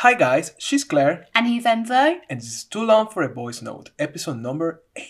Hi guys, she's Claire, And he's Enzo. and this is Too Long for a Voice Note, episode number 8.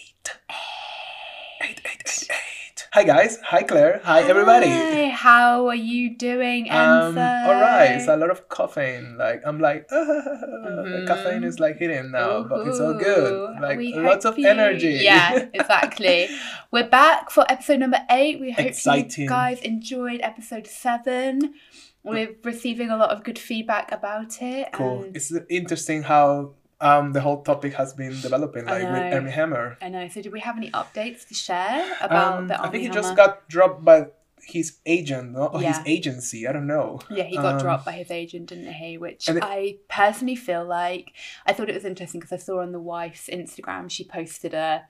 Eight, eight, eight, eight. Hi guys, hi Claire, hi everybody. Hi, how are you doing, Enzo? Um, alright, it's a lot of caffeine. Like, I'm like, the Mhm. caffeine is like hitting now, but it's all good. Like, we lots of you- energy. Yeah, exactly. We're back for episode number eight. We hope Exciting. you guys enjoyed episode seven. We're receiving a lot of good feedback about it. cool. and- It's interesting how um, the whole topic has been developing, like with. Armie Hammer. I know. So, do we have any updates to share about Um, the I think he Armie just got dropped by his agent no? or his agency. I don't know. Yeah, he got Um, dropped by his agent, didn't he? Which it- I personally feel like I thought it was interesting because I saw on the wife's Instagram she posted a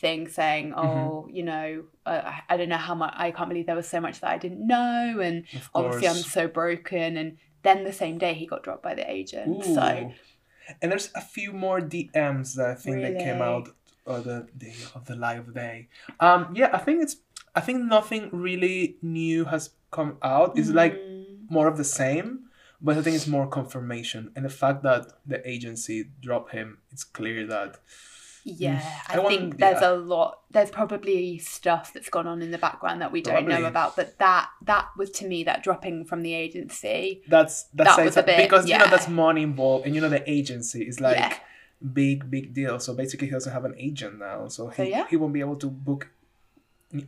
thing saying, Mm-hmm. "Oh, you know, uh, I- don't know how much. I can't believe there was so much that I didn't know, and obviously I'm so broken." And then the same day he got dropped by the agent. So and there's a few more DMs that I think that came out of the day of the live day. Um, yeah, I think it's. I think nothing really new has come out. It's like Mm, more of the same, but I think it's more confirmation. And the fact that the agency dropped him, it's clear that yeah, I I, want- think there's yeah. a lot. There's probably stuff that's gone on in the background that we don't Probably. know about. But that that was to me that dropping from the agency. that's that's That was a bit- because you know that's money involved, and you know the agency is like Yeah. big big deal. So basically, he doesn't have an agent now, so he So, yeah. he won't be able to book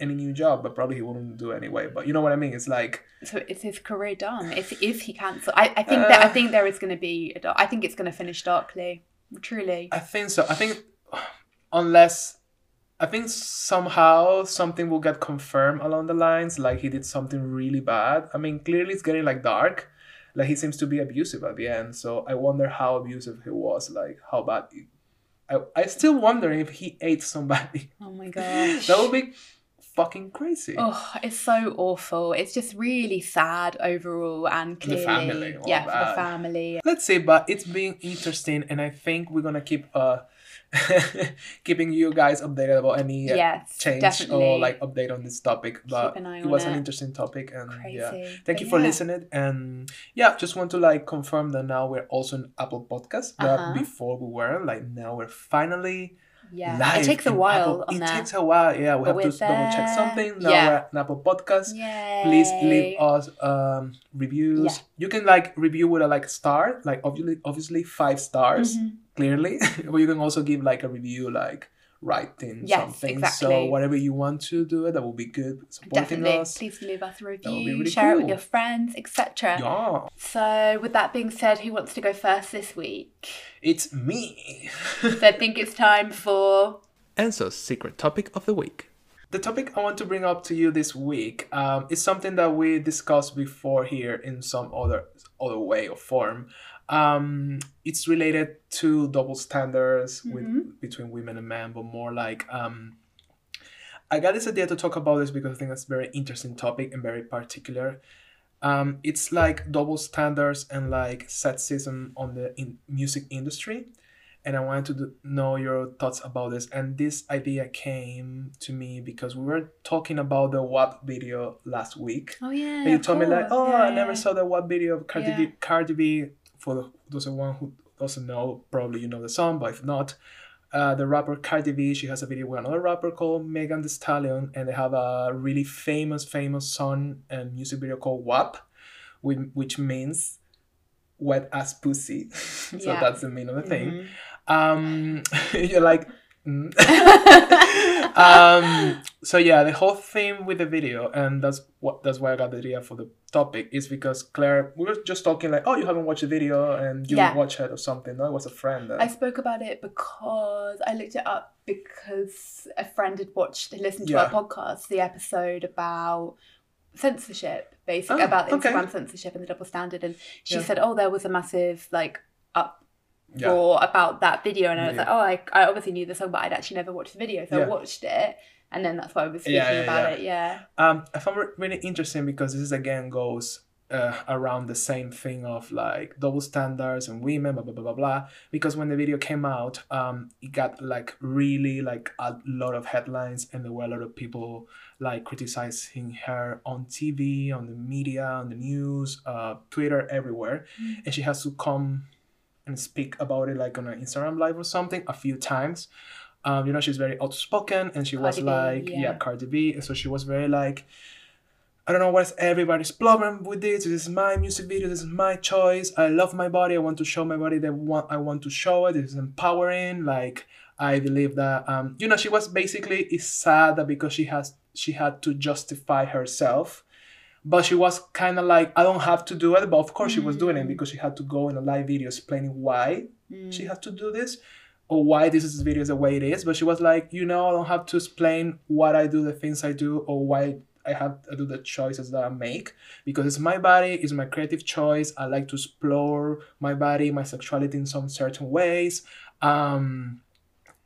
any new job, but probably he wouldn't do anyway. But you know what I mean? It's like So is his career done? If if he cancels. I, I think that I Uh. think there is going to be. A I think it's going to finish darkly. Truly. I think so. I think unless I think somehow something will get confirmed along the lines, like he did something really bad. I mean, clearly it's getting like dark. Like he seems to be abusive at the end. So I wonder how abusive he was. Like how bad. He, I I still wonder if he ate somebody. Oh my gosh. that would be fucking crazy. Oh, it's so awful. It's just really sad overall, and For the clearly, family, yeah, for the family. Let's see, but it's been interesting, and I think we're gonna keep uh keeping you guys updated about any uh, Yes, change definitely. or like update on this topic. But an it was an interesting topic, and yeah, thank But you for yeah. listening. And yeah, just want to like confirm that now we're also on Apple Podcast. That Uh-huh. before we were like now we're finally Yeah, live. it takes a while on it there. takes a while. Yeah, we But have to we're double check something. Now Yeah. we're on Apple Podcast Yay. please leave us um reviews Yeah. you can like review with a like star like obviously obviously five stars Mhm. Clearly but you can also give like a review like writing Yes, something so exactly. whatever you want to do it that will be good supporting Definitely. us Please leave us a review, really share it with cool. your friends, etc. yeah So, with that being said, who wants to go first this week? it's me So, I think it's time for. Enzo's secret topic of the week. The topic I want to bring up to you this week um, is something that we discussed before here in some other other way or form. Um, it's related to double standards with between women and men, but more like um, I got this idea to talk about this because I think it's a very interesting topic and very particular. Um, it's like double standards and like sexism on the in music industry and I wanted to do- know your thoughts about this. And this idea came to me because we were talking about the WAP video last week. Oh, yeah. and you told me like, oh, Yeah, I never yeah. saw the WAP video of Cardi B. Cardi B. For the, those of one who doesn't know, probably you know the song, but if not, uh, the rapper Cardi B, she has a video with another rapper called Megan Thee Stallion, and they have a really famous, famous song and music video called WAP, which, which means wet ass pussy. so Yeah. that's the meaning of the thing Mhm. um you're like mm. um so yeah the whole theme with the video and that's what that's why i got the idea for the topic is because claire we were just talking like oh you haven't watched the video and you Yeah. watch it or something no it was a friend that, I spoke about it because I looked it up because a friend had watched, had listened to Yeah. our podcast, the episode about censorship, basically Oh, about okay. Instagram censorship and the double standard. And she Yeah. said, oh, there was a massive like uproar yeah about that video. And I was Yeah. like, oh, I, I obviously knew the song, but I'd actually never watched the video. So Yeah. I watched it. And then that's why I was speaking about it. Yeah. um i found it really interesting because this again goes uh, around the same thing of like double standards and women, blah blah blah blah blah. Because when the video came out, um, it got like really like a lot of headlines, and there were a lot of people like criticizing her on TV, on the media, on the news, uh, Twitter, everywhere, and she has to come and speak about it like on an Instagram live or something a few times. Um, you know, she's very outspoken and she was B, like, yeah. yeah. Cardi B. And so she was very like, I don't know what's everybody's problem with this. This is my music video. This is my choice. I love my body. I want to show my body that want I want to show it. This is empowering. Like I believe that um, you know, she was basically it's sad that because she has she had to justify herself. But she was kind of like, I don't have to do it. But of course, she was doing it because she had to go in a live video explaining why she had to do this or why this is video is the way it is. But she was like, you know, I don't have to explain what I do, the things I do, or why I have to do the choices that I make because it's my body, it's my creative choice. I like to explore my body, my sexuality in some certain ways. Um,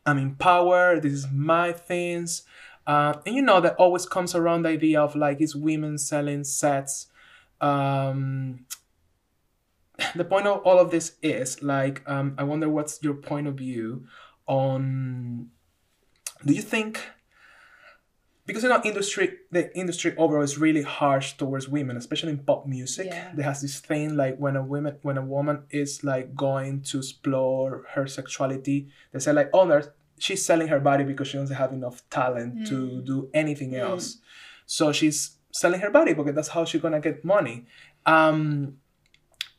I'm empowered. This is my things. Uh, and you know that always comes around the idea of like is women selling sets. Um, the point of all of this is like um, I wonder what's your point of view on. Do you think? Because you know, industry the industry overall is really harsh towards women, especially in pop music. Yeah. There has this thing like when a woman when a woman is like going to explore her sexuality, they say like, oh, there's she's selling her body because she doesn't have enough talent to mm. do anything mm. else. So she's selling her body because that's how she's gonna get money. Um,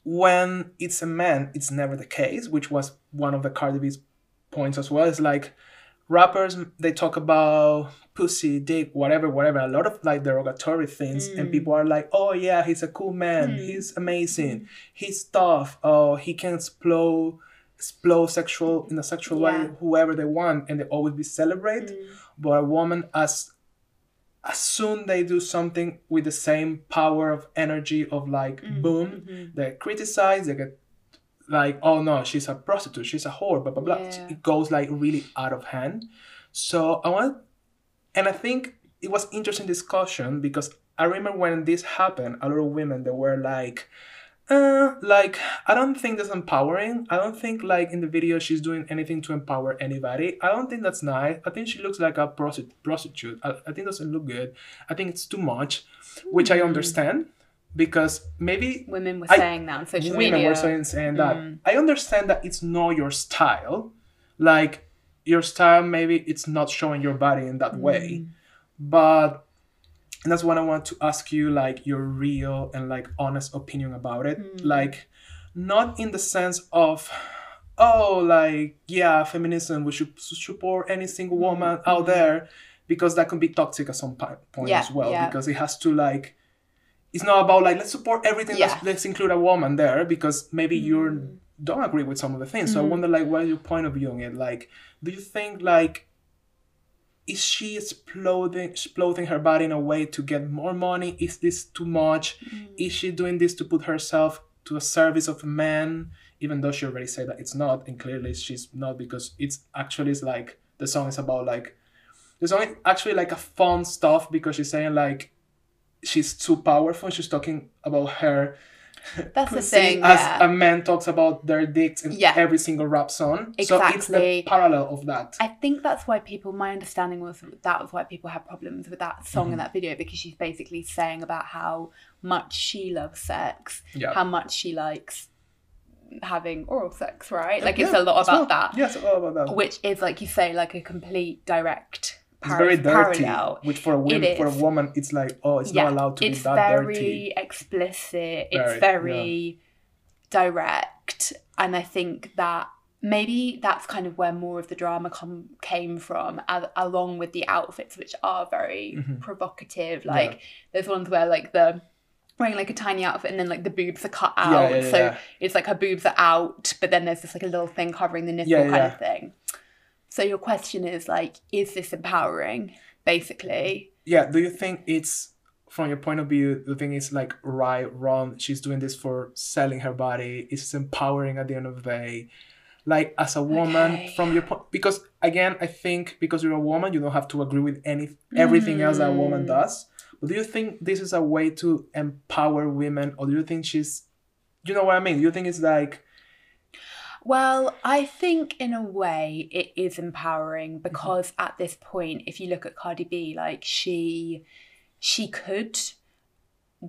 when it's a man, it's never the case, which was one of the Cardi B's points as well. It's like rappers they talk about pussy, dick, whatever, whatever, a lot of like derogatory things, and mm. people are like, oh yeah, he's a cool man, he's amazing, he's tough, oh he can explode explode sexual in a sexual way whoever they want and they always be celebrate. But a woman as as soon they do something with the same power of energy of like Mm-hmm. boom they criticize they get like oh no she's a prostitute she's a whore blah blah blah. Yeah. it goes like really out of hand. So i want and i think it was interesting discussion because i remember when this happened a lot of women they were like uh, like I don't think that's empowering. I don't think like in the video she's doing anything to empower anybody. I don't think that's nice. I think she looks like a prosti- prostitute. I, I think it doesn't look good. I think it's too much, which I understand because maybe Women were I- saying that on social women media. were saying, saying that. Mm. I understand that it's not your style. Like your style, maybe it's not showing your body in that Mm. way, but and that's what I want to ask you, like your real and like honest opinion about it. Mm. Like, not in the sense of, oh, like yeah, feminism. We should support any single Mm. woman out there, because that can be toxic at some point Yeah, as well. yeah. Because it has to like, it's not about like let's support everything. Yeah. Let's, let's include a woman there because maybe you don't agree with some of the things. So I wonder like what is your point of view on it? Like, do you think like is she exploding exploding her body in a way to get more money? Is this too much? Mm. Is she doing this to put herself to a service of a man even though she already said that it's not? And clearly she's not because it's actually is like the song is about like the song is actually like a fun stuff because she's saying like she's too powerful. She's talking about her That's the thing. as yeah. a man talks about their dicks in Yeah. every single rap song so it's the parallel of that I think that's why people. My understanding was that was why people had problems with that song Mm-hmm. and that video because she's basically saying about how much she loves sex, Yeah. how much she likes having oral sex, right? Like it's a lot as well. about that, yes all about that which is like you say, like a complete direct par- very dirty parallel. which for a woman for a woman it's like oh it's not allowed to it's be that It's very dirty explicit. Very, it's very direct, and I think that maybe that's kind of where more of the drama com- came from, as, along with the outfits, which are very Mm-hmm. provocative. Like there's ones where like the wearing like a tiny outfit and then like the boobs are cut out, Yeah, yeah, so yeah. it's like her boobs are out, but then there's just like a little thing covering the nipple Yeah, kind yeah. of thing. So your question is like, is this empowering? Basically, yeah do you think it's from your point of view the thing is like right wrong she's doing this for selling her body it's empowering at the end of the day like as a woman Okay. from your point because again i think because you're a woman you don't have to agree with any everything else that a Mm. woman does but do you think this is a way to empower women or do you think she's you know what i mean do you think it's like Well, I think in a way it is empowering because at this point, if you look at Cardi B, like she she could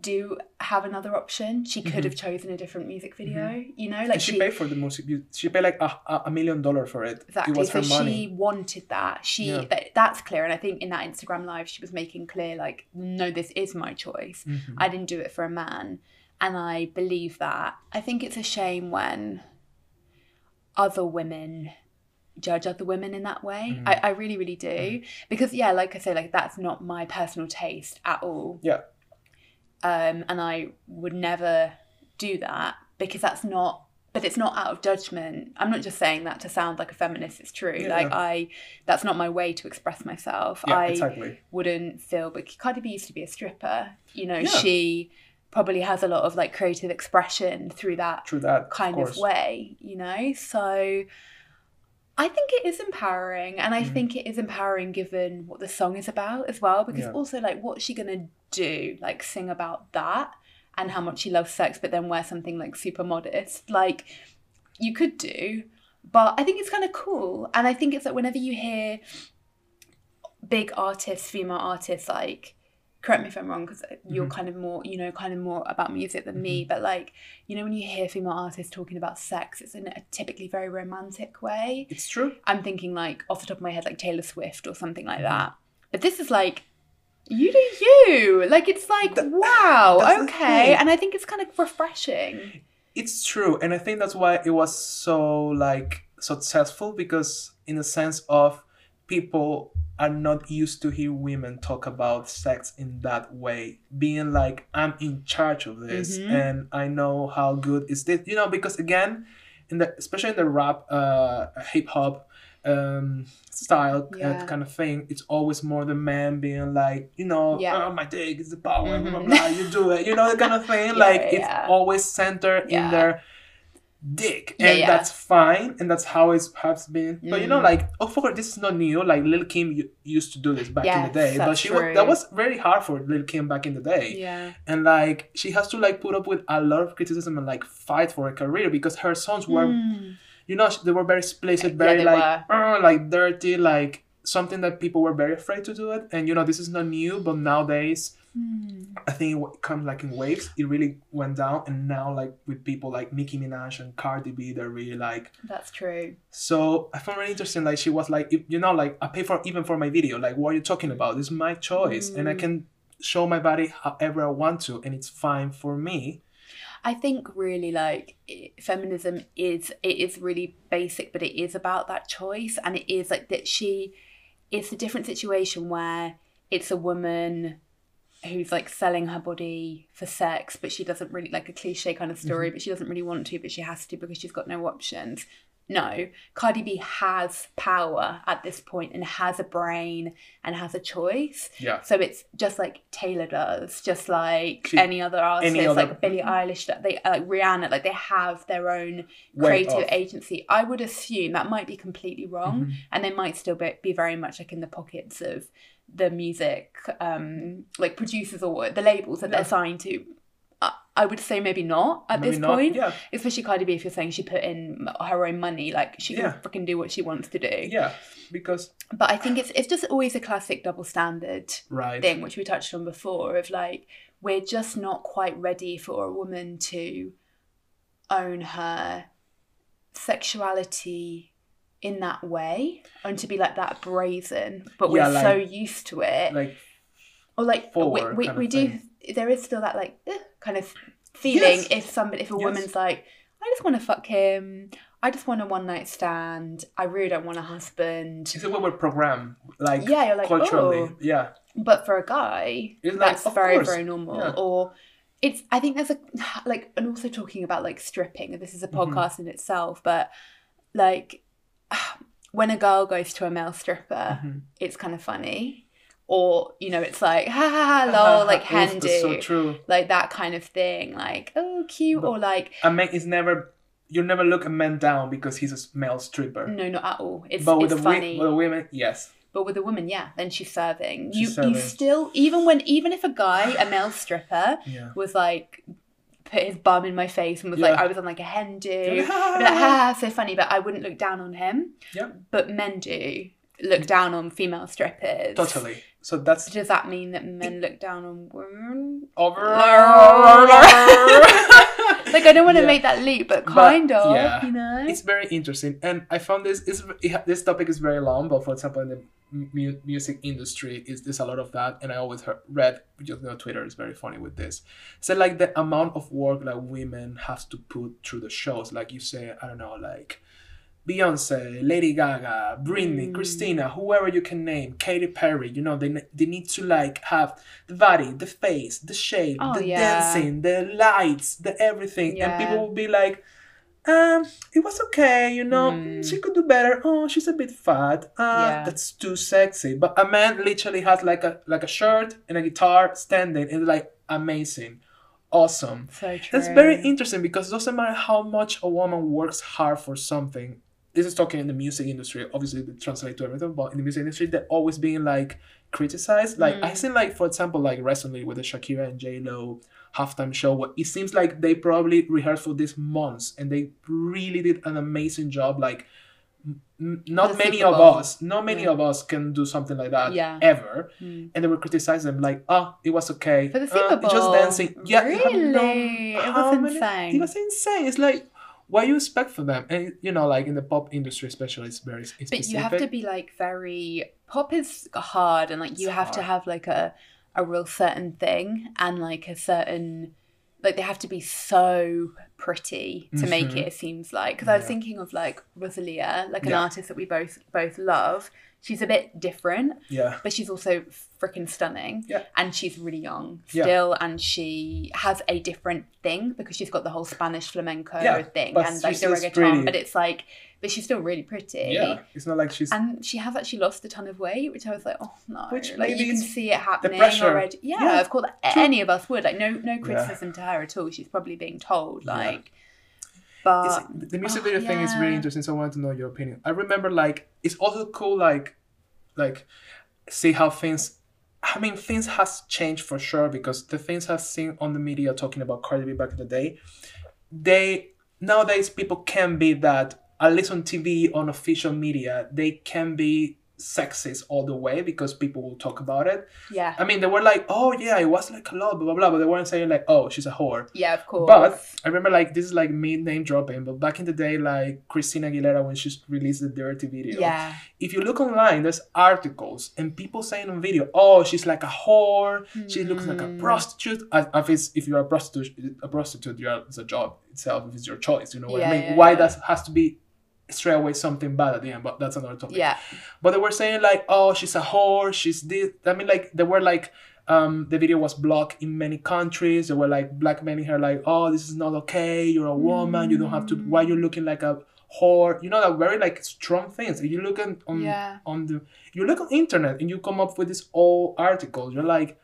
do have another option. She could Mhm. have chosen a different music video. You know, like she, she, paid for the music. She paid like a, a, million dollar for it. exactly. It was So her money. she wanted that. She Yeah. that, that's clear, and I think in that Instagram live, she was making clear like, no, this is my choice. Mhm. I didn't do it for a man. And I believe that. I think it's a shame when other women judge other women in that way. Mhm. I, I really, really do. Because yeah, like I say, like that's not my personal taste at all. Yeah. Um, and I would never do that because that's not but it's not out of judgment. I'm not just saying that to sound like a feminist, it's true. Yeah, like yeah. I that's not my way to express myself. Yeah, I exactly. wouldn't feel but Cardi B used to be a stripper. You know, she probably has a lot of like creative expression through that through that. kind of, course. way, you know? So I think it is empowering and I Mhm. think it is empowering given what the song is about as well because Yeah. also like what's she going to do? Like sing about that and how much she loves sex but then wear something like super modest. Like you could do but I think it's kind of cool and I think it's like whenever you hear big artists, female artists like correct me if I'm wrong because you're Mhm. kind of more, you know, kind of more about music than me. But like, you know, when you hear female artists talking about sex, it's in a typically very romantic way. It's true. I'm thinking like off the top of my head, like Taylor Swift or something like Mhm. that. But this is like, you do you. Like it's like Th- wow, okay, and I think it's kind of refreshing. It's true, and I think that's why it was so like successful because in the sense of people are not used to hear women talk about sex in that way being like i'm in charge of this Mhm. and i know how good is this you know because again in the especially in the rap uh hip hop um style uh, Yeah. kind of thing it's always more the man being like you know Yeah. oh my dick is the power blah, blah Mhm. blah you do it you know the kind of thing Yeah, like it's always centered in their dick Yeah, and yeah. that's fine and that's how it has been but you know Mm. like of course this is not new like Lil Kim used to do this back in the day but she was, that was very hard for Lil Kim back in the day Yeah. and like she has to like put up with a lot of criticism and like fight for her career because her songs were Mm. you know they were very explicit very they like uh, like dirty like something that people were very afraid to do it and you know this is not new but nowadays Mm. I think it comes like in waves. It really went down, and now like with people like Nicki Minaj and Cardi B, they're really like. That's true. So I found really interesting. Like she was like, you know, like I pay for even for my video. Like what are you talking about? This is my choice, and I Mm. can show my body however I want to, and it's fine for me. I think really like feminism is it is really basic, but it is about that choice, and it is like that she. It's a different situation where it's a woman who's like selling her body for sex, but she doesn't really like a cliche kind of story, but she doesn't really want to, but she has to because she's got no options. No, Cardi B has power at this point and has a brain and has a choice. Yeah. So it's just like Taylor does, just like She- any other artist, any other- like Billie Eilish, that they like Rihanna, like they have their own creative agency. I would assume that might be completely wrong, Mhm. and they might still be, be very much like in the pockets of the music, um, like producers or the labels that Yeah. they're signed to. I, I would say maybe not at Maybe this not. point, Yeah. especially Cardi B. If you're saying she put in her own money, like she can Yeah. freaking do what she wants to do. Yeah. Because But I think it's it's just always a classic double standard right. thing, which we touched on before, of like we're just not quite ready for a woman to own her sexuality in that way and to be like that brazen. But Yeah, we're like- so used to it. Like or like we, forward we, kind we do there is still that like eh, kind of feeling Yes. if somebody if a Yes. woman's like, I just want to fuck him. I just want a one night stand. I really don't want a husband. it's a way we're programmed. Like Yeah, you're like, culturally. oh, Yeah. but for a guy, It's that's of very, course. very normal. Yeah. Or it's, I think there's a, like, and also talking about like stripping, and this is a Mhm. podcast in itself, but like when a girl goes to a male stripper, Mhm. it's kind of funny. Or, you know, it's like, ha ha ha, lol, like that's so true. Like that kind of thing. Like, oh, cute. But- or like, A man is never. You never look a man down because he's a male stripper. no, not at all. It's, but with it's the wi- with the women, yes. But with a woman, yeah, then she's serving. She's you serving. you still even when even if a guy, a male stripper, Yeah. was like put his bum in my face and was Yeah. like I was on like a hen do. I'd be like, ha, ha, so funny, but I wouldn't look down on him. Yeah. But men do. look down on female strippers. Totally. So that's Does that mean that men look down on women? over. Like I don't want to Yeah. make that leap, but But, kind of, yeah. you know. It's very interesting, and I found this is this topic is very long. But for example, in the mu- music industry, is there's a lot of that, and I always heard, read just you know Twitter is very funny with this. So like the amount of work like women have to put through the shows, like you say, I don't know, like Beyonce, Lady Gaga, Britney, Mm. Christina, whoever you can name, Katy Perry. You know, they they need to like have the body, the face, the shape, Oh, the yeah. dancing, the lights, the everything, and people will be like um, it was okay, you know. Mm. She could do better. Oh, she's a bit fat. Uh, Yeah. that's too sexy. But a man literally has like a like a shirt and a guitar standing, and like amazing, awesome. so true. That's very interesting because it doesn't matter how much a woman works hard for something. This is talking in the music industry. Obviously, it translates to everything, but in the music industry, they're always being like criticized. Like I Mm. seen, like for example, like recently with the Shakira and J Lo halftime show, what it seems like they probably rehearsed for this months, and they really did an amazing job. Like, m- not many of us, not many Yeah. of us can do something like that Yeah. ever. Mm. And they were criticizing them like, oh, it was okay. For the Uh, Super it's just dancing. Yeah, you have no- Really? It was insane. It was insane. It's like, what you expect from them? And you know, like in the pop industry, especially, it's very it's But specific. you have to be like very pop is hard and like you It's have to have like a a real certain thing and like a certain like they have to be so pretty to make Mhm. it it seems like because I was thinking of like Rosalia like an Yeah. artist that we both both love she's a bit different yeah, but she's also freaking stunning Yeah. and she's really young Yeah. still and she has a different thing because she's got the whole spanish flamenco Yeah, thing and like the reggaeton pretty. but it's like but she's still really pretty yeah. It's not like she's and she has actually lost a ton of weight, which I was like, oh no. Which like you can see it happening already. Yeah, Yeah, of course. true. Any of us would. Like no no criticism to her at all. She's probably being told. Yeah. Like it's, the music oh, video thing is really interesting. So I wanted to know your opinion. I remember like it's also cool like like see how things. I mean, things has changed for sure because the things I've seen on the media talking about Cardi B back in the day, they nowadays people can be that at least on TV on official media they can be sexist all the way because people will talk about it. yeah. I mean, they were like, "Oh yeah, it was like a lot, blah blah blah," but they weren't saying like, "Oh, she's a whore." Yeah, of course. But I remember like this is like me name dropping, but back in the day, like Christina Aguilera when she released the dirty video. yeah. If you look online, there's articles and people saying on video, "Oh, she's like a whore. She looks like a Mm. prostitute." As- If it's if you're a prostitute, a prostitute, you're, it's a job itself. If it's your choice, you know what Yeah, I mean. yeah, Why yeah. that has to be straight away something bad at the end? But that's another topic. Yeah. But they were saying like, oh, she's a whore. She's this. I mean, like they were like, um, the video was blocked in many countries. They were like blackmailing her, like, oh, this is not okay. You're a woman. You don't have to. Why you looking like a whore? You know that very like strong things. If you look on on, Yeah. on the you look on internet and you come up with this old articles. You're like.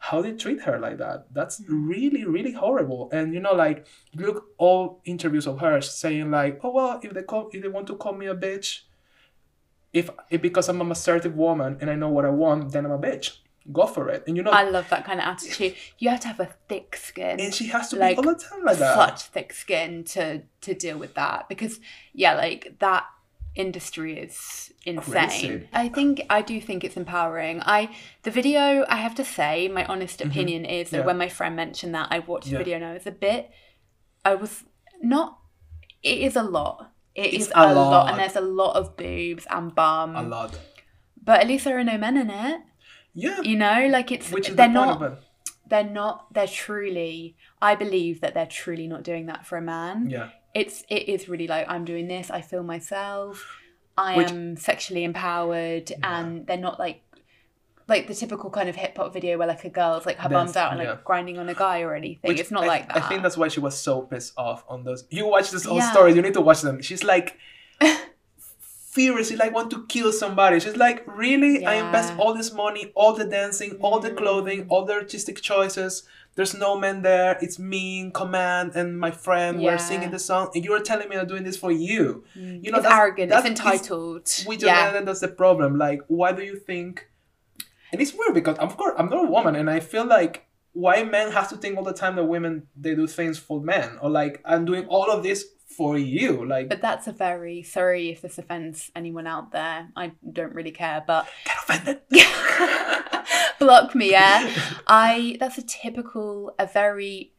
How they treat her like that? That's really, really horrible. And you know, like look all interviews of her saying like, "Oh well, if they call, if they want to call me a bitch, if, if because I'm an assertive woman and I know what I want, then I'm a bitch. Go for it. And you know, I love that kind of attitude. You have to have a thick skin. and she has to like, be all the time like that. such thick skin to to deal with that because yeah like that industry is insane Crazy. i think i do think it's empowering i the video i have to say my honest opinion is that Mm-hmm. Yeah. when my friend mentioned that i watched Yeah. the video and i was a bit i was not it is a lot It It's is a lot. lot. and there's a lot of boobs and bum A lot. but at least there are no men in it Yeah. you know like it's Which is they're the point not of it. they're not they're truly i believe that they're truly not doing that for a man Yeah. It's it is really like i'm doing this i feel myself i Which- am sexually empowered and they're not like like the typical kind of hip hop video where like a girl's like her bum's out and like yeah. grinding on a guy or anything Which it's not I, like that I think that's why she was so pissed off on those. You watch this whole Yeah. stories. You need to watch them. She's like furiously like want to kill somebody. She's like, really? I invest all this money, all the dancing, all the mm. clothing, all the artistic choices. There's no man there. It's me in command and my friend. Yeah. We're singing the song, and you're telling me I'm doing this for you. Mm. You know, it's that's- arrogant that's- it's entitled we just yeah that's the problem. Like, why do you think? And it's weird because of course I'm not a woman, and I feel like why men have to think all the time that women they do things for men, or like I'm doing all of this for you. Like, But that's a very sorry if this offends anyone out there. I don't really care, but get offended. block me, yeah. I that's a typical, a very.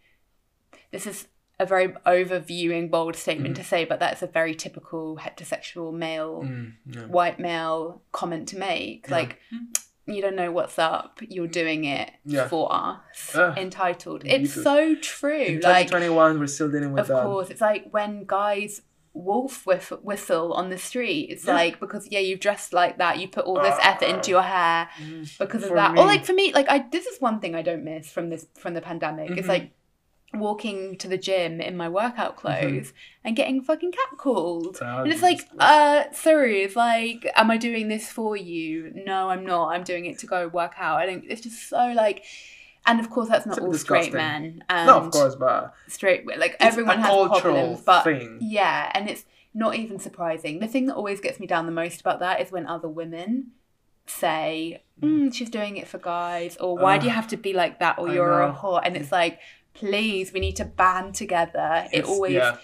This is a very overviewing, bold statement to say, but that's a very typical heterosexual male, Mm, yeah. white male comment to make. Yeah. Like, you don't know what's up. You're doing it Yeah. for us. Entitled. It's could- so true. In like, 2021, we're still dealing with of that. course, it's like when guys wolf whiff- whistle on the street. It's Yeah. like because yeah, you've dressed like that. You put all this effort into your hair Mm. because of that. me- Or like for me, like I this is one thing I don't miss from this from the pandemic. It's Mhm. like walking to the gym in my workout Mm-hmm. clothes and getting fucking catcalled. Ah, And it's like, uh, sorry, it's like, am I doing this for you? No, I'm not. I'm doing it to go work out. I don't. It's just so like, and of course that's not It's all disgusting. straight men. And no, of course, but straight like everyone has problems, but thing. yeah, and it's not even surprising. The thing that always gets me down the most about that is when other women say, mm, "She's doing it for guys," or "Why do you have to be like that?" or I "You're a know. whore," and it's like, please, we need to band together. It it's- always. yeah.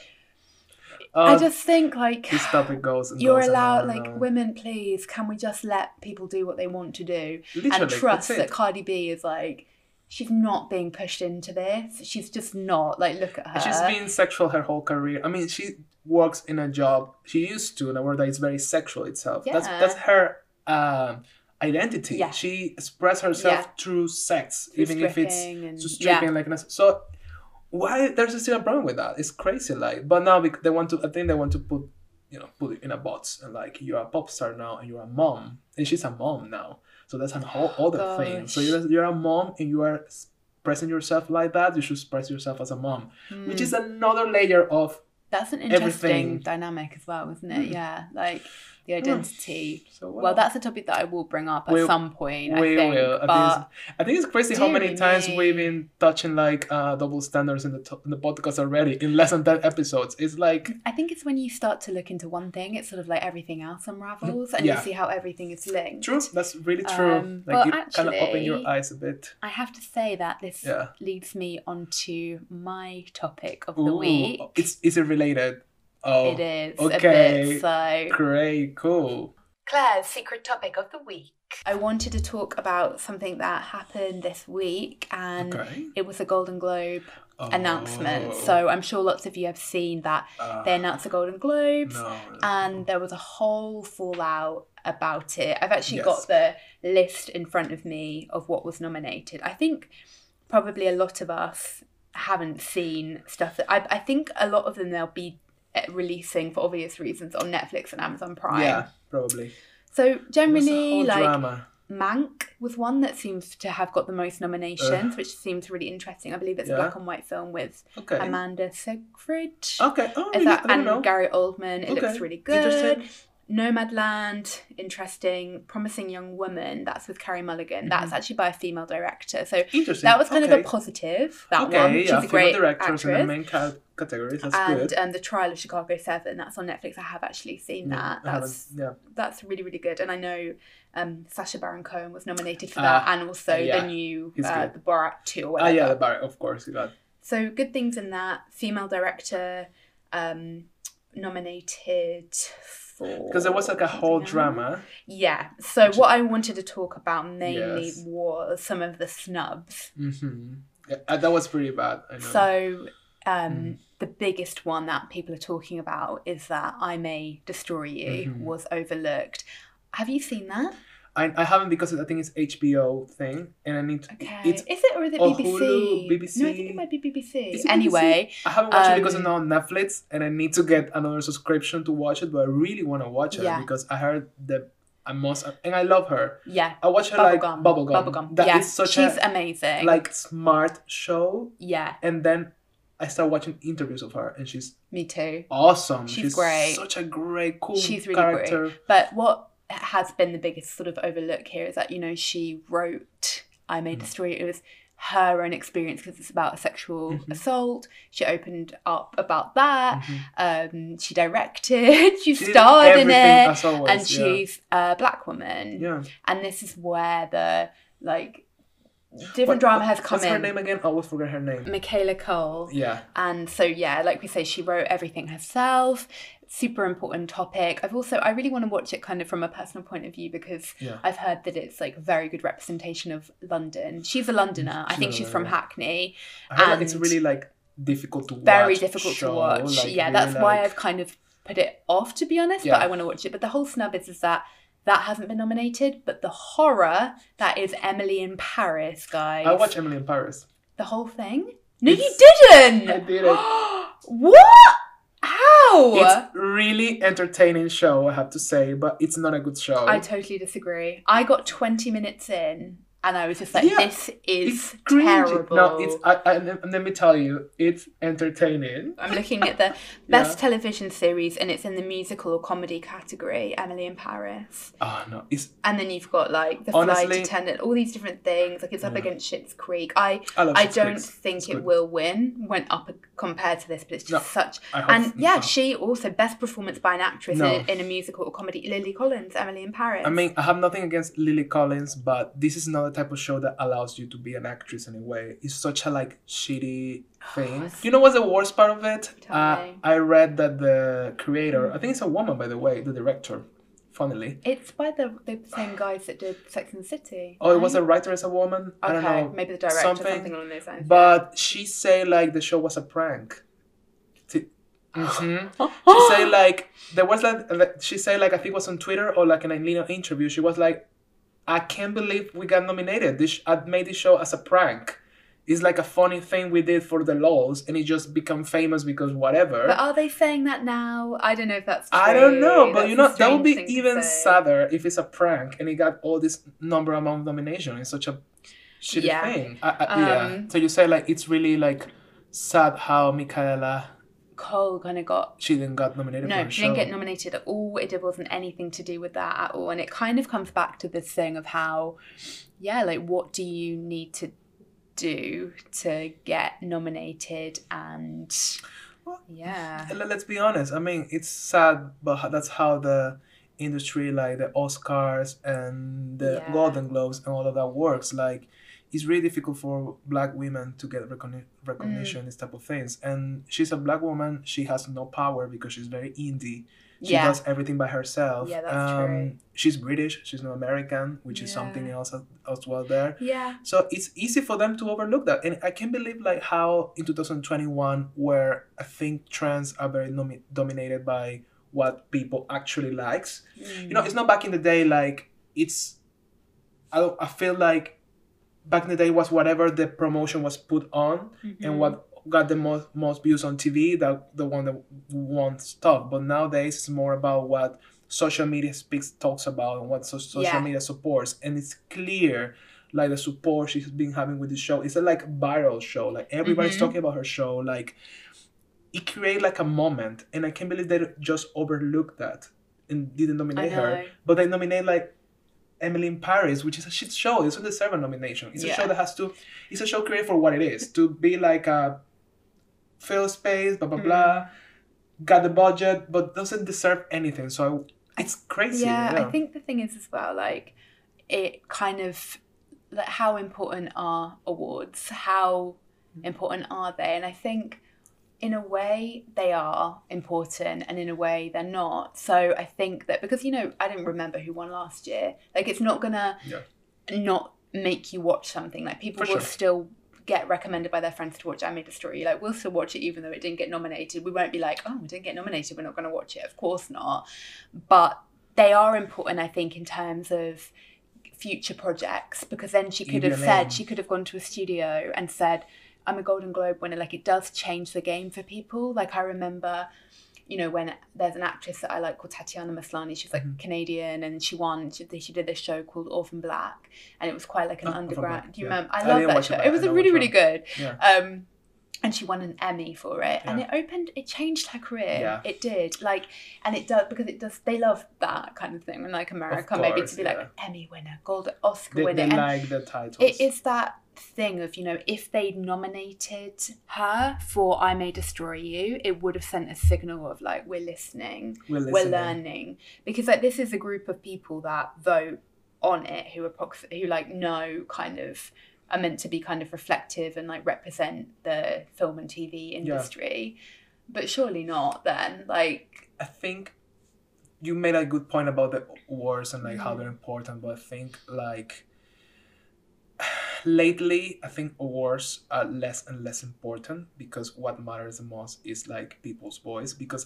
I Uh, just think like this topic goes. And you're allowed like women please can we just let people do what they want to do Literally, and trust that cardi b is like she's not being pushed into this she's just not like look at her She's been sexual her whole career. I mean, she works in a job she used to in a world that is very sexual itself. That's Yeah. that's her um, identity. Yeah. She expresses herself Yeah. through sex, Through even if it's and- just yeah. stripping like so. Why there's still a problem with that? It's crazy. Like, but now they want to. I think they want to put, you know, put it in a box and like you're a pop star now and you're a mom and she's a mom now. So that's a whole other thing. So you're you're a mom and you are expressing yourself like that. You should express yourself as a mom which is another layer of that's an interesting everything. dynamic as well isn't it Mm. yeah like the identity so well that's a topic that i will bring up at We- some point we i think will. I, but think it's, I think it's crazy how many Dear times me. we've been touching like uh, double standards in the to- in the podcast already in less than ten episodes. It's like I think it's when you start to look into one thing, it's sort of like everything else unravels and Yeah. you see how everything is linked. true. That's really true. Um, like but you kind of open your actually- eyes a bit. I have to say that this Yeah. leads me onto my topic of the Ooh, week. it's is it related? Oh, it is okay. a bit so. great, cool. Claire's secret topic of the week. I wanted to talk about something that happened this week, and Okay. it was a Golden Globe announcement. Oh, So I'm sure lots of you have seen that uh, they announced the Golden Globes. no. and there was a whole fallout about it. I've actually Yes. got the list in front of me of what was nominated. I think probably a lot of us haven't seen stuff that I, I think a lot of them they'll be Uh, releasing for obvious reasons on Netflix and Amazon Prime. yeah, probably. So It was a generally, like drama. Mank was one that seems to have got the most nominations, which seems really interesting. I believe it's a black and white film with Okay. Amanda Seyfried. Okay. Oh, Is that I don't and know. Gary Oldman? It looks really good. Nomadland, interesting. Promising Young Woman, that's with Carey Mulligan. That's actually by a female director. So that was kind Mm-hmm. okay. of a positive. That okay, one. yeah, She's a female great directors in the actress. main ca- categories. That's and good. um, the Trial of Chicago Seven, that's on Netflix. I have actually seen that. Haven't- That's yeah. that's really really good. And I know um, Sacha Baron Cohen was nominated for Ah, that, and also yeah, the new uh, the Borat Two or Ah, yeah, the bar, of course. You got. So good things in that. Female director um, nominated for Because there was like a whole else. drama. Yeah. So what I wanted to talk about mainly Yes. was some of the snubs. hmm Yeah, uh, that was pretty bad. I know. So um, Mm. the biggest one that people are talking about is that I May Destroy You Mhm. was overlooked. Have you seen that? I, I haven't because I think it's HBO thing, and I need. To, Okay. It's is it or is it or BBC? Hulu, BBC. No, I think it might be BBC. Anyway, I haven't watched it because Um, it's not on Netflix, and I need to get another subscription to watch it. But I really want to watch it Yeah. because I heard that I must, and I love her. yeah. I watch her like Bubblegum. Bubblegum. Bubblegum. That yeah. is such She's a amazing. like smart show, yeah, and then I start watching interviews of her, and she's me too. awesome. She's great. Such a great, cool She's really great. character. But what has been the biggest sort of overlook here is that you know she wrote "I May Mm. Destroy You." It was her own experience because it's about a sexual Mhm. assault. She opened up about that. Mhm. Um, she directed. she She starred in it, always, and yeah. she's a black woman. yeah. And this is where the like different What- drama has come in. what's come her name again? I always forget her name. Michaela Coel. Yeah. And so yeah, like we say, she wrote everything herself. Super important topic. I've also I really want to watch it kind of from a personal point of view because Yeah. I've heard that it's like very good representation of London. She's a Londoner. Mm, I think she's from Hackney. I heard like it's really like difficult to watch. Very difficult show, to watch. like, yeah, really, that's why I've kind of put it off to be honest, Yeah. but I want to watch it. But the whole snub is is that that hasn't been nominated, but the horror that is Emily in Paris, guys. I watch Emily in Paris. the whole thing. No, you didn't. I did it. what? How? It's really entertaining show, I have to say, but it's not a good show. I totally disagree. I got 20 minutes in and I was just like, Yeah, this is it's terrible. No, it's I, I, and let me tell you, it's entertaining. I'm looking at the best television series and it's in the musical or comedy category, Emily in Paris. Oh no, it's And then you've got like the flight attendant, all these different things. Like it's up Yeah. against Schitt's Creek. I I I don't Creek. think It's it good. will win. Went up compared to this, but it's just such. I hope- And yeah, no. she also best performance by an actress No. in, in a musical or comedy. Lily Collins, Emily in Paris. I mean, I have nothing against Lily Collins, but this is not type of show that allows you to be an actress in a way. It's such a like shitty thing. it's- you know what's the worst part of it? Uh. I read that the creator, I think it's a woman by the way, the director, funnily. It's by the, the same guys that did Sex and the City. Oh, it was a writer as a woman. I don't know. maybe the director, something. something, along those lines. But she say like the show was a prank. Mhm. She say like there was like she say like I think it was on Twitter or like in a interview. She was like, I can't believe we got nominated. This I made this show as a prank. It's like a funny thing we did for the laws, and it just become famous because whatever. But are they saying that now? I don't know if that's true. I don't know, but That's you know that would be even sadder if it's a prank and it got all this number amount of nomination. It's such a shitty Yeah. thing. I, I, yeah. Um, So you say like it's really like sad how Michaela Coel kind of got she didn't got nominated no, she didn't get nominated at all. It wasn't anything to do with that at all, and it kind of comes back to this thing of how, yeah, like what do you need to do to get nominated and Well, yeah, Let- Let's be honest. I mean, it's sad, but that's how the industry, like the Oscars and the Yeah. Golden Globes and all of that works. Like, it's really difficult for black women to get recogni- recognition, Mm. these type of things. And she's a black woman. She has no power because she's very indie. She yeah, does everything by herself. Yeah, that's true. She's British. She's not American, which is something else as, well there. yeah, So it's easy for them to overlook that. And I can't believe like how in 2021 where I think trends are very nomi- dominated by what people actually likes. You know, it's not back in the day like it's I I feel like back in the day was whatever the promotion was put on Mm-hmm. and what got the most most views on TV that the one that won stuff. But nowadays it's more about what social media speaks talks about and what so- social Yeah. media supports, and it's clear like the support she's been having with the show. It's a like viral show. Like everybody's Mhm. talking about her show. Like it created like a moment, and I can't believe they just overlooked that and didn't nominate her. But they nominate like Emily in Paris, which is a shit show. It's not deserve a nomination. It's a show that has to. It's a show created for what it is to be like a fill space, blah blah Mm-hmm. blah. Got the budget, but doesn't deserve anything. So it's crazy. yeah, Yeah, I think the thing is as well, like it kind of like how important are awards? How important are they? And I think in a way they are important and in a way they're not. So I think that because you know, I didn't remember who won last year. Like it's not gonna Yeah. not make you watch something. Like people For will sure. still get recommended by their friends to watch I Made a Story. Like we'll still watch it even though it didn't get nominated. We won't be like, oh, we didn't get nominated, we're not gonna watch it. Of course not. But they are important, I think, in terms of future projects because then she could have said she could have gone to a studio and said i'm a golden globe winner like it does change the game for people like i remember you know when there's an actress that i like called tatiana maslany she's like Mm-hmm. canadian and she won she, she did this show called orphan black and it was quite like an Oh, underground do you yeah. remember i I love that show it, it was really really good Yeah. um and she won an Emmy for it, and it opened. It changed her career. Yeah. It did, like, and it does because it does. They love that kind of thing, and like America, maybe course, to be yeah. like Emmy winner, Gold Oscar They, winner, they like the titles. it is that thing of you know if they'd nominated her for I May Destroy You, it would have sent a signal of like we're listening, We're we're learning because like this is a group of people that vote on it who are prox- who like know kind of are meant to be kind of reflective and like represent the film and TV industry. But surely not then. Like I think you made a good point about the awards and like mm-hmm. how they're important, but I think like lately I think awards are less and less important because what matters the most is like people's voice because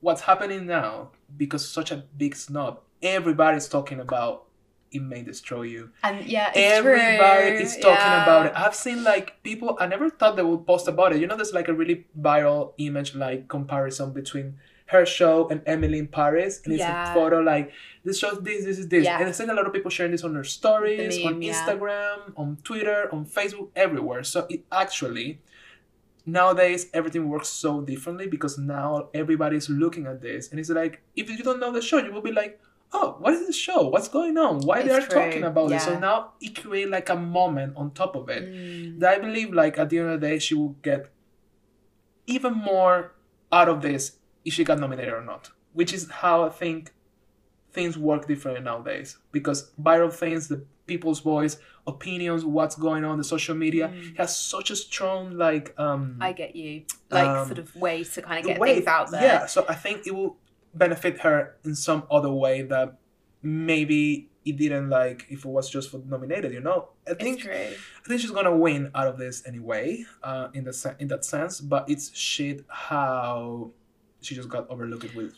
what's happening now because such a big snob everybody's talking about it may destroy you and yeah everybody true. is talking yeah. about it i've seen like people i never thought they would post about it you know there's like a really viral image like comparison between her show and Emily in Paris, and it's yeah. a photo like this shows this, this is this, yeah. and I've seen a lot of people sharing this on their stories, meme, on Instagram, on Twitter, on Facebook, everywhere. So it actually nowadays everything works so differently because now everybody's looking at this, and it's like if you don't know the show, you will be like. Oh, what is this show? What's going on? Why it's they are true. talking about yeah. it? So now it creates like a moment on top of it. Mm. That I believe, like at the end of the day, she will get even more out of this if she got nominated or not, which is how I think things work differently nowadays because viral things, the people's voice, opinions, what's going on, the social media mm. has such a strong like. um I get you, like um, sort of way to kind of get things out there. Yeah, so I think it will benefit her in some other way that maybe it didn't like if it was just for nominated you know i think i think she's gonna win out of this anyway uh in the in that sense but it's shit how she just got overlooked with.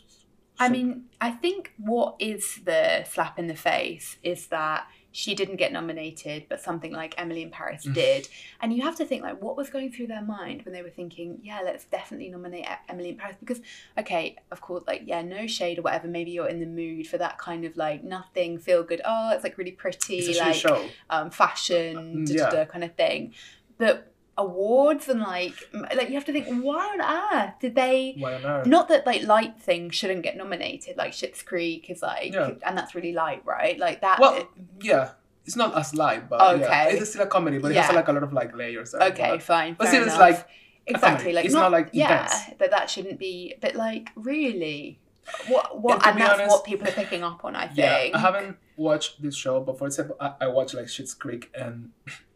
I mean, I think what is the slap in the face is that she didn't get nominated, but something like Emily in Paris mm. did. And you have to think like what was going through their mind when they were thinking, yeah, let's definitely nominate Emily in Paris because okay, of course, like yeah, no shade or whatever. Maybe you're in the mood for that kind of like nothing, feel good. Oh, it's like really pretty, like um, fashion, mm, yeah. kind of thing. But awards and like like you have to think why on earth did they why on earth? not that like light things shouldn't get nominated like Schitt's Creek is like yeah. and that's really light right? Like that well it, yeah it's not as light but okay. Yeah, it's still a comedy but it has like a lot of like layers okay fine but still it's like exactly like it's not, not like yeah intense. that that shouldn't be but like really what what and, and that's honest, what people are picking up on I think yeah, I haven't watched this show but for example I, I watched like Schitt's Creek and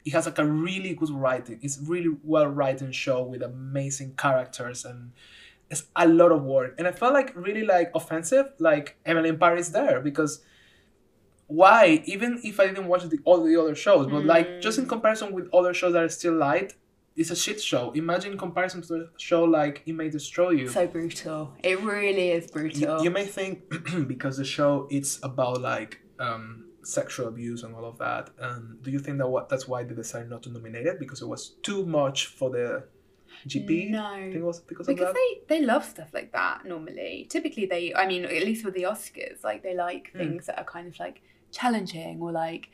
it has like a really good writing. It's really well written show with amazing characters and it's a lot of work. And I felt like really like offensive, like Emily in Paris there because why? Even if I didn't watch the, all the other shows, but mm. like just in comparison with other shows that are still light, it's a shit show. Imagine in comparison to a show like It May Destroy You. So brutal. It really is brutal. You, you may think because the show it's about like um sexual abuse and all of that. And do you think that what that's why they decided not to nominate it because it was too much for the GP? No, I think it was because, because of that? they they love stuff like that normally. Typically, they I mean at least with the Oscars, like they like mm. things that are kind of like challenging or like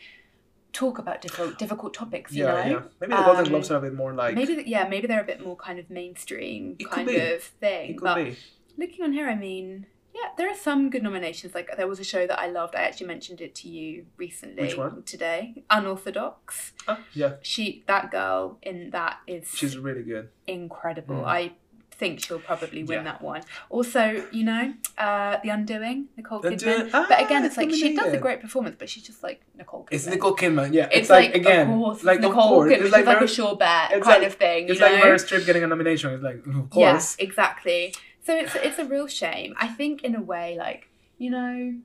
talk about difficult difficult topics. You yeah, know? yeah. Maybe the Golden um, Globes are a bit more like maybe yeah maybe they're a bit more kind of mainstream kind of thing. but be. looking on here, I mean yeah, there are some good nominations. Like there was a show that I loved. I actually mentioned it to you recently. Which one? Today, Unorthodox. Oh, yeah. She that girl in that is. She's really good. Incredible. Mm. I think she'll probably win yeah. that one. Also, you know, uh, The Undoing, Nicole Kidman. Ah, but again, it's like she does a great performance, but she's just like Nicole Kidman. It's Nicole Kidman, yeah. It's, it's like, like, again, of course, like Nicole Kidman, like is like a sure bet kind like, of thing. It's know? like Meryl Streep getting a nomination. It's like, of course. Yeah, exactly. So it's it's a real shame. I think in a way, like you know,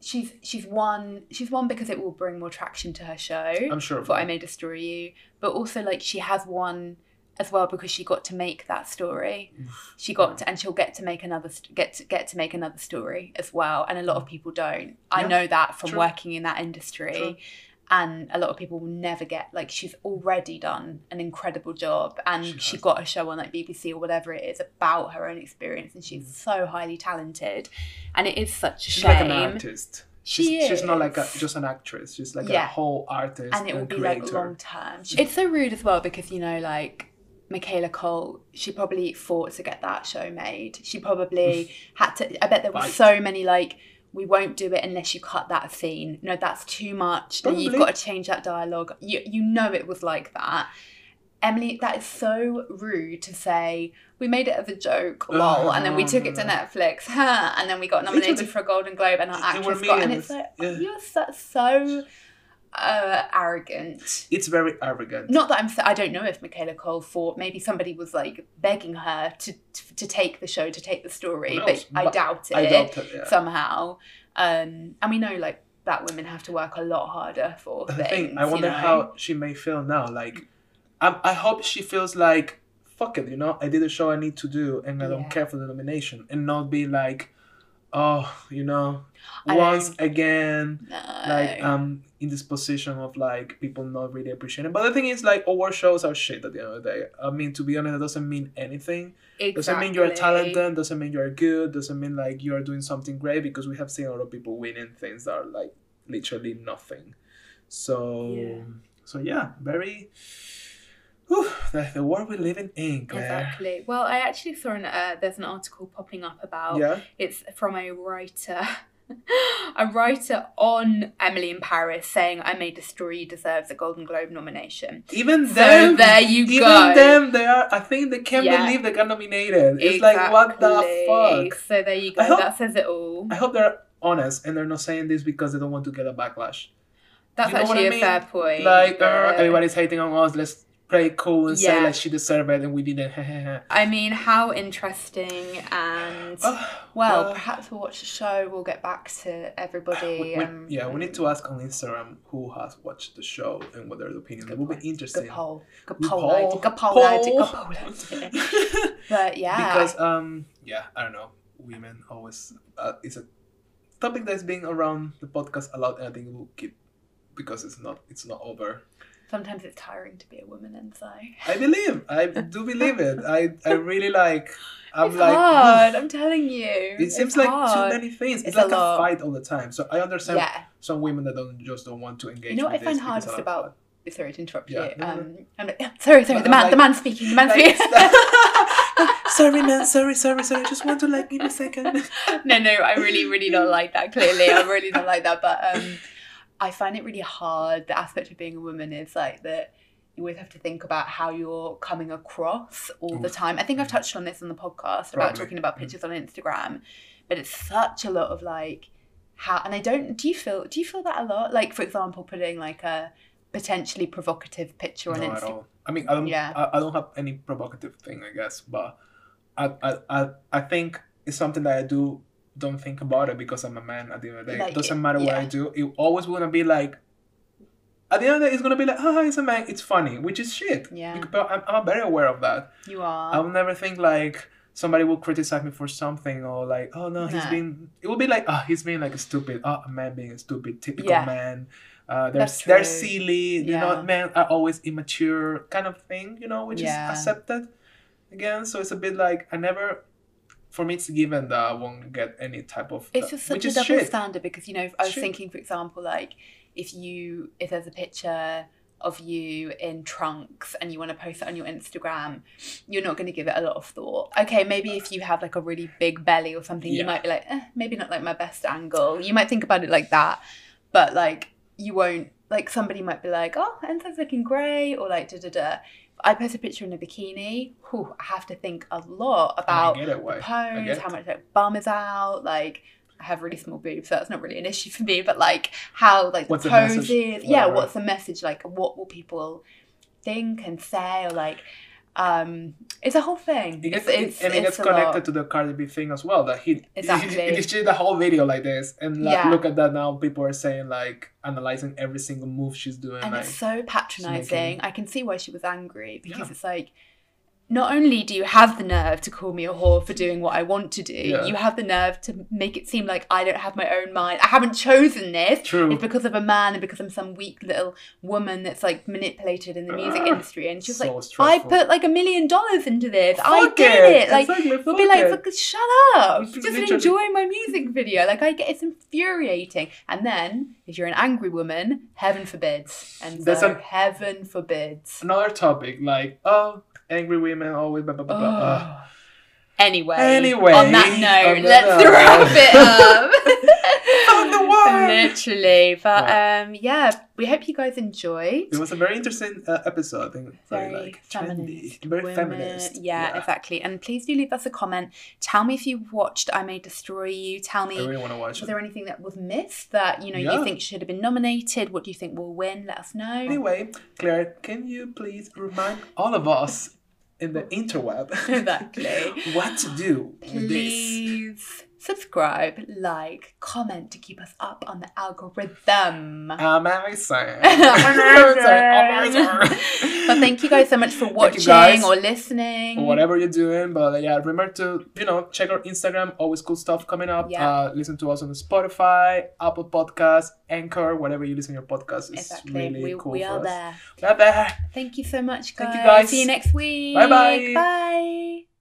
she's she's won she's won because it will bring more traction to her show. I'm sure. For I May Destroy You, but also like she has won as well because she got to make that story. she got to, and she'll get to make another get to get to make another story as well. And a lot of mm. people don't. I yeah, know that from true. working in that industry. True and a lot of people will never get like she's already done an incredible job and she, she got a show on like BBC or whatever it is about her own experience and she's mm. so highly talented and it is such a she's shame. like an artist. She's, she she's not like a, just an actress. She's like yeah. a whole artist and it will be creator. like long term. It's so rude as well because you know like Michaela Coel, she probably fought to get that show made. She probably had to. I bet there were so many like we won't do it unless you cut that scene. No, that's too much. Probably. You've got to change that dialogue. You you know it was like that. Emily, that is so rude to say. We made it as a joke, lol, uh, and then we took it to Netflix, huh? And then we got nominated for a Golden Globe, and our actress got. And it's like yeah. you're so, so uh, arrogant. It's very arrogant. Not that I'm. I don't know if Michaela Coel thought maybe somebody was like begging her to to, to take the show, to take the story, but? I doubt it I doubt it. Yeah. somehow. Um, and we know like that women have to work a lot harder for That's things. the thing. I wonder you know? how she may feel now. Like, I, I hope she feels like, fuck it, you know, I did a show I need to do and I don't care for the nomination. And not be like, oh, you know, I once again, No. like, um, in this position of like people not really appreciating. But the thing is, like, award shows are shit at the end of the day. I mean, to be honest, it doesn't mean anything. Exactly. Doesn't mean you're talented. Doesn't mean you're good. Doesn't mean like you're doing something great because we have seen a lot of people winning things that are like literally nothing. So Yeah. so yeah, very. Whew, the, the world we live living in, Claire. Exactly. Well, I actually saw an uh, there's an article popping up about Yeah. it's from a writer, a writer on Emily in Paris saying, "I made a story deserves a Golden Globe nomination." Even So them. there you even go. them, they are. I think they can't Yeah. believe they got nominated. It's like what the fuck. So there you go. hope- that says it all. I hope they're honest and they're not saying this because they don't want to get a backlash. That's you know actually I a mean? fair point. Like, uh, everybody's hating on us. Let's play cool and say Yeah. like she deserved it and we didn't. I mean, how interesting and Ah, well, well, perhaps we'll watch the show. We'll get back to everybody. we- we- yeah, we need to ask on Instagram who has watched the show and what their opinion. It will be Good interesting. poll. Good poll. Good poll. Good Poll. But yeah, because um yeah I don't know women always uh, it's a topic that's been around the podcast a lot and I think it will keep because it's not it's not over. Sometimes it's tiring to be a woman and so I believe I do believe it. I I really like. I'm it's like. hard. I'm telling you. It seems It's like hard. too many things. It's, It's like a, lot. fight all the time. So I understand Yeah. some women that don't just don't want to engage. You know what with I find hardest about- Sorry to interrupt Yeah, you. no, no, Um, I'm like, sorry, sorry. But The man, like- the man speaking. The man speaking. sorry, man. Sorry, sorry, sorry. I just want to like give me a second. no, no, I really, really don't like that. Clearly, I really don't like that. But um, I find it really hard. The aspect of being a woman is like that. You always have to think about how you're coming across all the time. I think I've touched on this on the podcast about Probably. talking about Mm. pictures on Instagram, but it's such a lot of like how. And I don't. Do you feel? Do you feel that a lot? Like, for example, putting like a potentially provocative picture on no, at Instagram. I mean, I don't. Yeah. I, I don't have any provocative thing, I guess, but I, I, I, I think it's something that I do. Don't think about it because I'm a man. At the end of the day, Like, it doesn't matter what I do. It always gonna be like. At the end of the day, it's gonna be like, ah, it's a man. It's funny, which is shit. Yeah. But I'm, I'm very aware of that. You are. I will never think like somebody will criticize me for something or like, oh no, he's Nah. being. It will be like, oh, he's being like a stupid. Oh, a man being a stupid, typical Yeah. man. Uh, they're they're silly. You know, men are always immature, kind of thing. You know, which Yeah. is accepted. Again, so it's a bit like I never. For me, it's given that I won't get any type of. It's just such a double shit. standard because you know I was Shit. thinking, for example, like if you if there's a picture of you in trunks and you want to post it on your Instagram, you're not going to give it a lot of thought. Okay, maybe if you have like a really big belly or something, Yeah. you might be like, eh, maybe not like my best angle. You might think about it like that, but like you won't. Like somebody might be like, oh, Enzo's looking great, or like da da da. I post a picture in a bikini. Whew, I have to think a lot about it, the pose, how much like bum is out, like I have really small boobs, so that's not really an issue for me. But like how like What's the the pose message? is, yeah, what's the message? Like what will people think and say, or like um, it's a whole thing. It it's, it's, and it it's a connected lot. to the Cardi B thing as well. That he Exactly. he, he did the whole video like this, and like, Yeah. look at that now. People are saying like analyzing every single move she's doing. and like, it's so patronizing. making- I can see why she was angry because Yeah. it's like. Not only do you have the nerve to call me a whore for doing what I want to do, Yeah. you have the nerve to make it seem like I don't have my own mind. I haven't chosen this. True. It's because of a man and because I'm some weak little woman that's like manipulated in the music Ah, industry. And she's so like, stressful. I put like a million dollars into this. I Fuck did it. it. Like Exactly, we'll be like, it. "Fuck, shut up. It's Just literally- enjoy my music video. Like I get it's infuriating. And then if you're an angry woman, heaven forbids. And There's so a- heaven forbids. Another topic like oh angry women always blah blah blah. blah. Uh, Oh. Anyway, Anyway, on that note, on let's that wrap note. it up. Fuck the world! Literally. But um, yeah, we hope you guys enjoyed. It was a very interesting uh, episode. I think very, Very like feminist. trendy, very women. feminist. Yeah, exactly. And please do leave us a comment. Tell me if you watched I May Destroy You. Tell me I really want to watch was it. there anything that was missed that you know Yeah. you think should have been nominated? What do you think will win? Let us know. Anyway, Claire, can you please remind all of us in the oh. interweb Exactly. what to do with this? Subscribe, like, comment to keep us up on the algorithm. Amazing. Amazing. Amazing. But thank you guys so much for watching guys. or listening. or whatever you're doing. But yeah, remember to you know check our Instagram. Always cool stuff coming up. Yeah. Uh, listen to us on Spotify, Apple Podcasts, Anchor, whatever you listen to your podcast. It's Exactly. really we cool we are us. there. We're there. Thank you so much, guys. Thank you, guys. See you next week. Bye-bye. Bye.